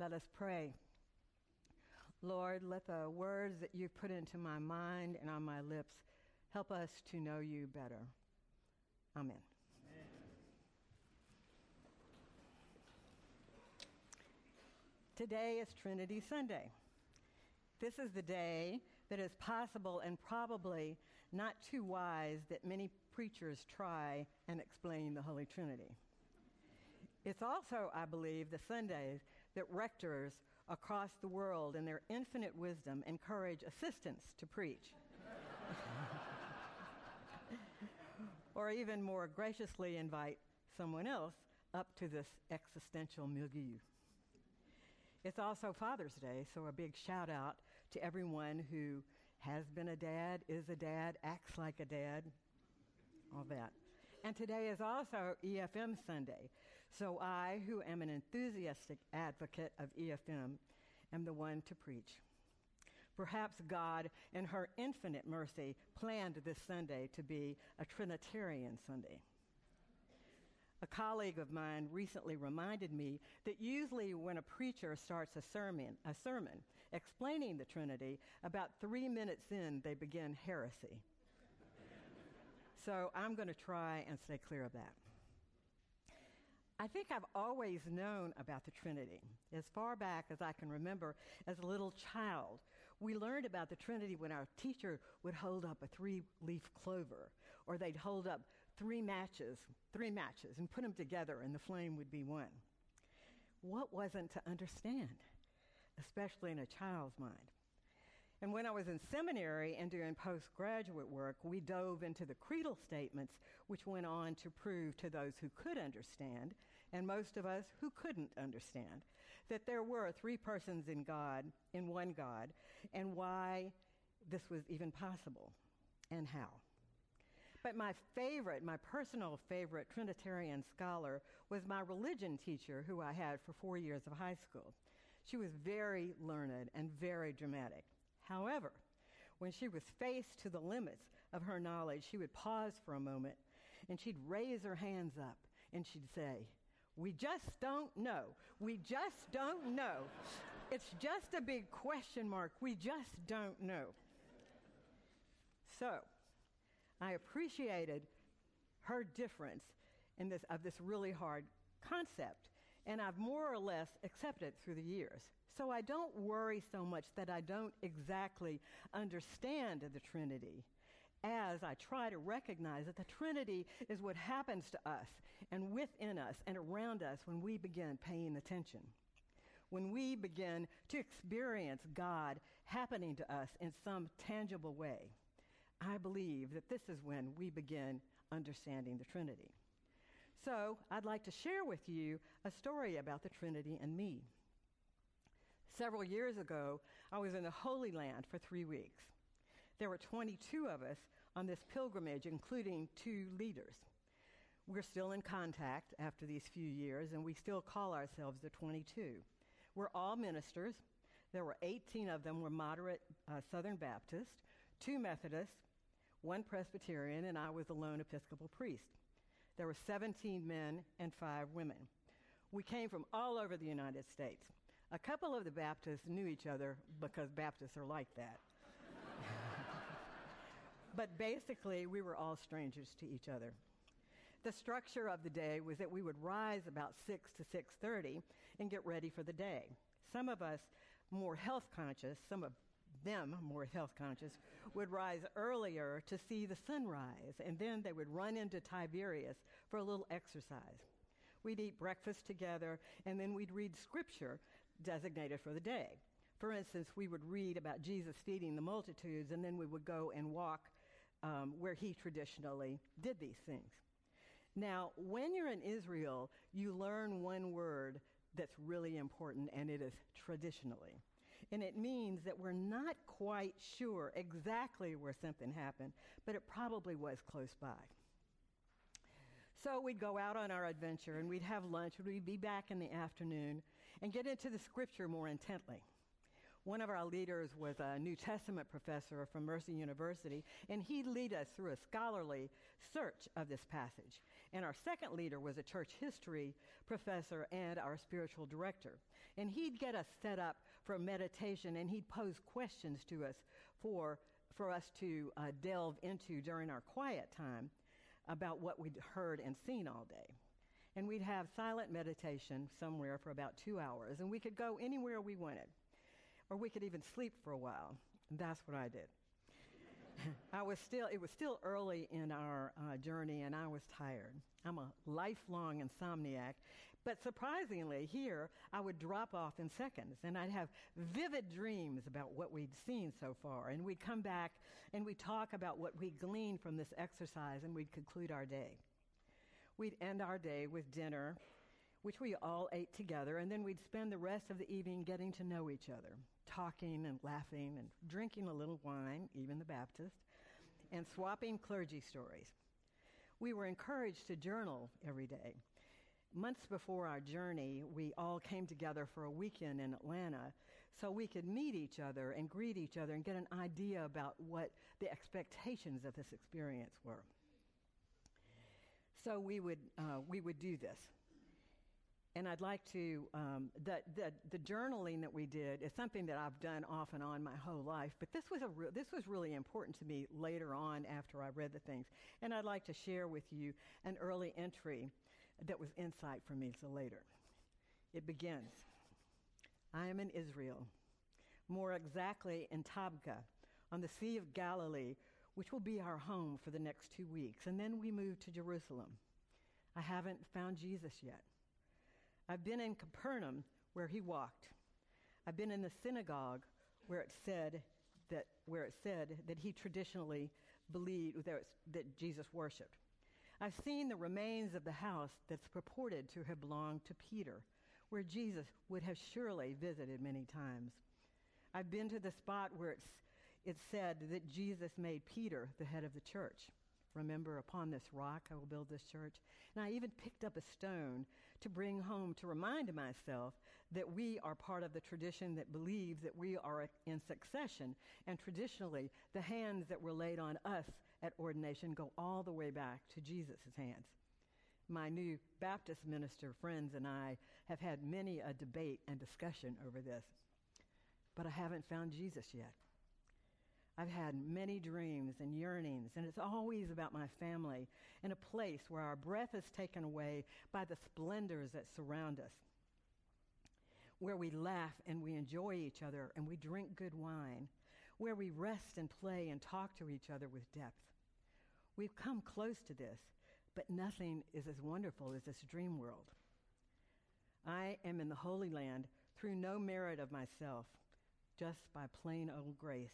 Let us pray. Lord, let the words that you've put into my mind and on my lips help us to know you better. Amen. Amen. Today is Trinity Sunday. This is the day that is possible and probably not too wise that many preachers try and explain the Holy Trinity. It's also, I believe, the Sundays that rectors across the world, in their infinite wisdom, encourage assistants to preach. or even more graciously invite someone else up to this existential milieu. It's also Father's Day, so a big shout out to everyone who has been a dad, is a dad, acts like a dad, all that. And today is also EFM Sunday. So I, who am an enthusiastic advocate of EFM, am the one to preach. Perhaps God, in her infinite mercy, planned this Sunday to be a Trinitarian Sunday. A colleague of mine recently reminded me that usually when a preacher starts a sermon, a sermon explaining the Trinity, about three minutes in, they begin heresy. So I'm going to try and stay clear of that. I think I've always known about the Trinity. As far back as I can remember, as a little child, we learned about the Trinity when our teacher would hold up a three leaf clover, or they'd hold up three matches, three matches, and put them together, and the flame would be one. What wasn't to understand, especially in a child's mind? And when I was in seminary and doing postgraduate work, we dove into the creedal statements, which went on to prove to those who could understand, and most of us who couldn't understand, that there were three persons in God, in one God, and why this was even possible and how. But my favorite, my personal favorite Trinitarian scholar was my religion teacher who I had for four years of high school. She was very learned and very dramatic. However, when she was faced to the limits of her knowledge, she would pause for a moment and she'd raise her hands up and she'd say, We just don't know. We just don't know. It's just a big question mark. We just don't know. So, I appreciated her difference in this, of this really hard concept, and I've more or less accepted through the years. So I don't worry so much that I don't exactly understand the Trinity as I try to recognize that the Trinity is what happens to us and within us and around us when we begin paying attention. When we begin to experience God happening to us in some tangible way, I believe that this is when we begin understanding the Trinity. So, I'd like to share with you a story about the Trinity and me. Several years ago, I was in the Holy Land for three weeks. There were 22 of us on this pilgrimage, including two leaders. We're still in contact after these few years, and we still call ourselves the 22. We're all ministers. There were 18 of them were moderate uh, Southern Baptist, two Methodists, one Presbyterian, and I was the lone Episcopal priest. There were 17 men and five women. We came from all over the United States. A couple of the Baptists knew each other because Baptists are like that. but basically, we were all strangers to each other. The structure of the day was that we would rise about 6 to 6:30 and get ready for the day. Some of us more health conscious, some of them more health conscious would rise earlier to see the sunrise and then they would run into Tiberias for a little exercise. We'd eat breakfast together and then we'd read scripture designated for the day. For instance, we would read about Jesus feeding the multitudes, and then we would go and walk um, where he traditionally did these things. Now, when you're in Israel, you learn one word that's really important, and it is traditionally. And it means that we're not quite sure exactly where something happened, but it probably was close by. So we'd go out on our adventure and we'd have lunch, and we'd be back in the afternoon and get into the scripture more intently. One of our leaders was a New Testament professor from Mercer University, and he'd lead us through a scholarly search of this passage. And our second leader was a church history professor and our spiritual director. And he'd get us set up for meditation and he'd pose questions to us for, for us to uh, delve into during our quiet time about what we'd heard and seen all day. And we'd have silent meditation somewhere for about two hours, and we could go anywhere we wanted, or we could even sleep for a while. And that's what I did. I was still, it was still early in our uh, journey, and I was tired. I'm a lifelong insomniac, but surprisingly, here I would drop off in seconds and I'd have vivid dreams about what we'd seen so far. And we'd come back and we'd talk about what we gleaned from this exercise and we'd conclude our day. We'd end our day with dinner, which we all ate together, and then we'd spend the rest of the evening getting to know each other, talking and laughing and drinking a little wine, even the Baptist, and swapping clergy stories. We were encouraged to journal every day. Months before our journey, we all came together for a weekend in Atlanta so we could meet each other and greet each other and get an idea about what the expectations of this experience were. So we would, uh, we would do this. And I'd like to, um, the, the, the, journaling that we did is something that I've done off and on my whole life, but this was, a re- this was really important to me later on after I read the things. And I'd like to share with you an early entry that was insight for me so later. It begins I am in Israel, more exactly in Tabgha, on the Sea of Galilee, which will be our home for the next two weeks. And then we move to Jerusalem. I haven't found Jesus yet. I've been in Capernaum, where he walked. I've been in the synagogue, where it said that, where it said that he traditionally believed that, that Jesus worshiped. I've seen the remains of the house that's purported to have belonged to Peter, where Jesus would have surely visited many times. I've been to the spot where it's, it's said that Jesus made Peter the head of the church. Remember, upon this rock I will build this church. And I even picked up a stone to bring home to remind myself that we are part of the tradition that believes that we are in succession. And traditionally, the hands that were laid on us at ordination go all the way back to Jesus' hands. My new Baptist minister friends and I have had many a debate and discussion over this, but I haven't found Jesus yet. I've had many dreams and yearnings, and it's always about my family in a place where our breath is taken away by the splendors that surround us, where we laugh and we enjoy each other and we drink good wine, where we rest and play and talk to each other with depth. We've come close to this, but nothing is as wonderful as this dream world. I am in the Holy Land through no merit of myself, just by plain old grace.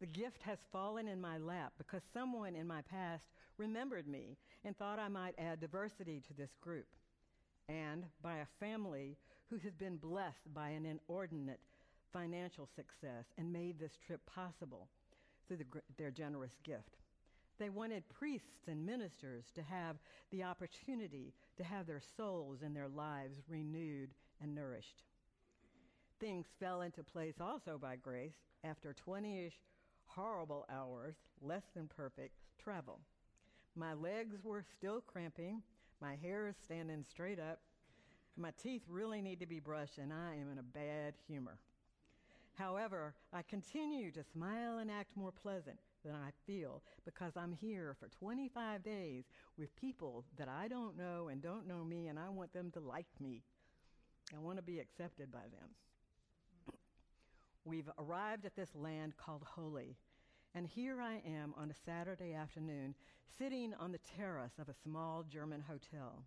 The gift has fallen in my lap because someone in my past remembered me and thought I might add diversity to this group, and by a family who has been blessed by an inordinate financial success and made this trip possible through the, their generous gift. They wanted priests and ministers to have the opportunity to have their souls and their lives renewed and nourished. Things fell into place also by grace after 20 ish horrible hours, less than perfect, travel. My legs were still cramping, my hair is standing straight up, my teeth really need to be brushed, and I am in a bad humor. However, I continue to smile and act more pleasant than I feel because I'm here for 25 days with people that I don't know and don't know me, and I want them to like me. I want to be accepted by them. We've arrived at this land called Holy, and here I am on a Saturday afternoon sitting on the terrace of a small German hotel.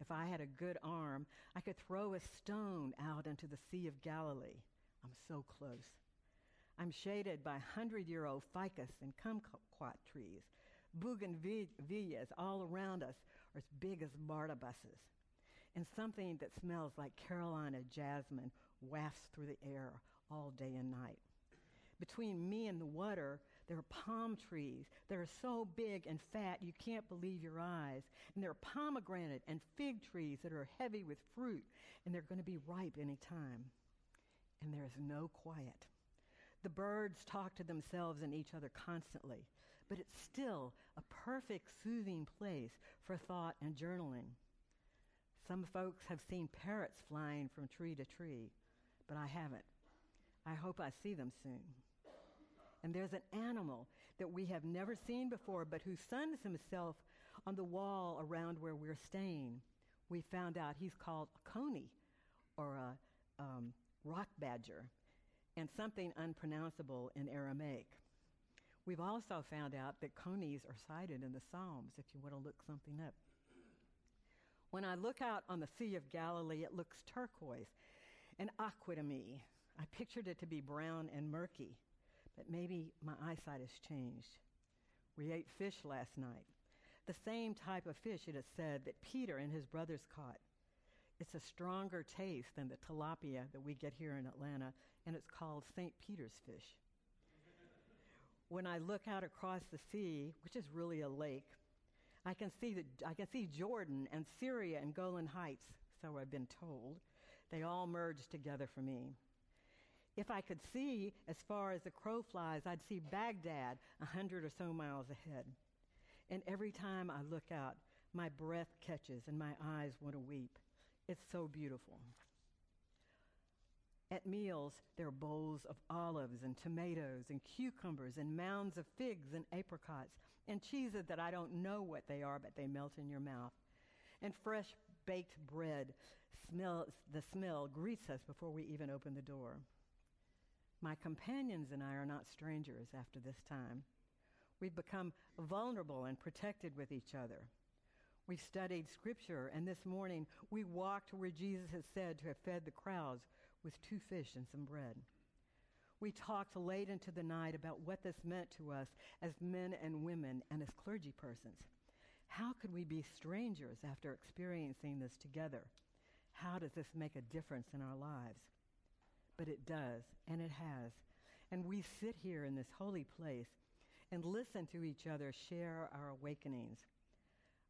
If I had a good arm, I could throw a stone out into the Sea of Galilee. I'm so close. I'm shaded by hundred year old ficus and kumquat trees. Bougainvilleas all around us are as big as MARTA buses. And something that smells like Carolina jasmine wafts through the air all day and night. Between me and the water, there are palm trees that are so big and fat you can't believe your eyes. And there are pomegranate and fig trees that are heavy with fruit, and they're going to be ripe any time. And there is no quiet. The birds talk to themselves and each other constantly, but it's still a perfect, soothing place for thought and journaling. Some folks have seen parrots flying from tree to tree, but I haven't. I hope I see them soon. And there's an animal that we have never seen before, but who suns himself on the wall around where we're staying. We found out he's called a coney or a um, rock badger and something unpronounceable in Aramaic. We've also found out that conies are cited in the Psalms if you want to look something up. When I look out on the Sea of Galilee, it looks turquoise and aqua to me. I pictured it to be brown and murky, but maybe my eyesight has changed. We ate fish last night, the same type of fish it is said that Peter and his brothers caught. It's a stronger taste than the tilapia that we get here in Atlanta, and it's called St. Peter's fish. when I look out across the sea, which is really a lake, I can see the, I can see Jordan and Syria and Golan Heights, so I've been told. They all merge together for me. If I could see as far as the crow flies, I'd see Baghdad a hundred or so miles ahead. And every time I look out, my breath catches and my eyes want to weep. It's so beautiful. At meals, there are bowls of olives and tomatoes and cucumbers and mounds of figs and apricots and cheeses that I don't know what they are, but they melt in your mouth. And fresh baked bread smell, the smell greets us before we even open the door. My companions and I are not strangers after this time. We've become vulnerable and protected with each other. We've studied scripture, and this morning we walked where Jesus has said to have fed the crowds with two fish and some bread. We talked late into the night about what this meant to us as men and women and as clergy persons. How could we be strangers after experiencing this together? How does this make a difference in our lives? But it does, and it has. And we sit here in this holy place and listen to each other share our awakenings.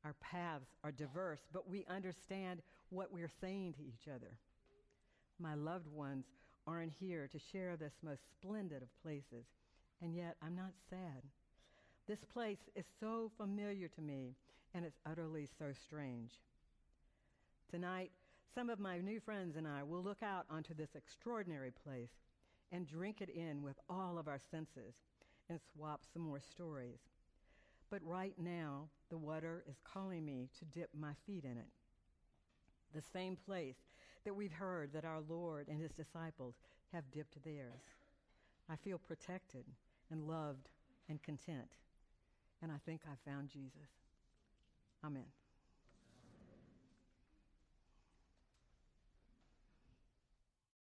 Our paths are diverse, but we understand what we're saying to each other. My loved ones aren't here to share this most splendid of places, and yet I'm not sad. This place is so familiar to me, and it's utterly so strange. Tonight, some of my new friends and I will look out onto this extraordinary place and drink it in with all of our senses and swap some more stories. But right now, the water is calling me to dip my feet in it. The same place that we've heard that our Lord and his disciples have dipped theirs. I feel protected and loved and content. And I think I've found Jesus. Amen.